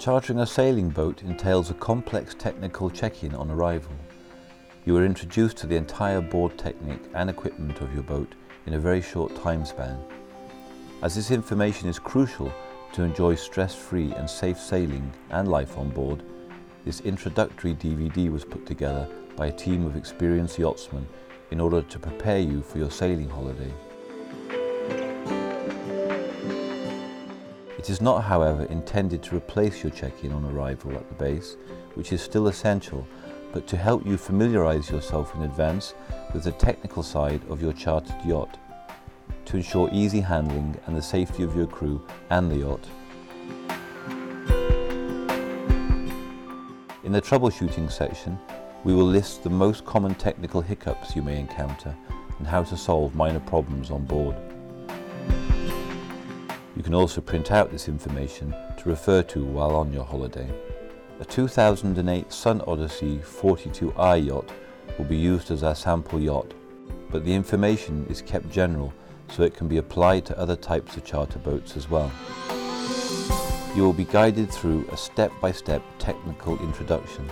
Chartering a sailing boat entails a complex technical check-in on arrival. You are introduced to the entire board technique and equipment of your boat in a very short time span. As this information is crucial to enjoy stress-free and safe sailing and life on board, this introductory DVD was put together by a team of experienced yachtsmen in order to prepare you for your sailing holiday. It is not, however, intended to replace your check-in on arrival at the base, which is still essential, but to help you familiarise yourself in advance with the technical side of your chartered yacht, to ensure easy handling and the safety of your crew and the yacht. In the troubleshooting section, we will list the most common technical hiccups you may encounter and how to solve minor problems on board. Can also print out this information to refer to while on your holiday. A 2008 Sun Odyssey 42i yacht will be used as our sample yacht, but the information is kept general so it can be applied to other types of charter boats as well. You will be guided through a step-by-step -step technical introduction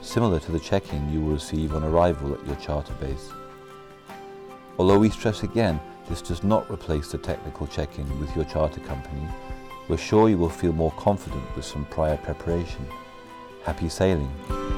similar to the check-in you will receive on arrival at your charter base. Although we stress again, this does not replace the technical check-in with your charter company, we're sure you will feel more confident with some prior preparation. Happy sailing!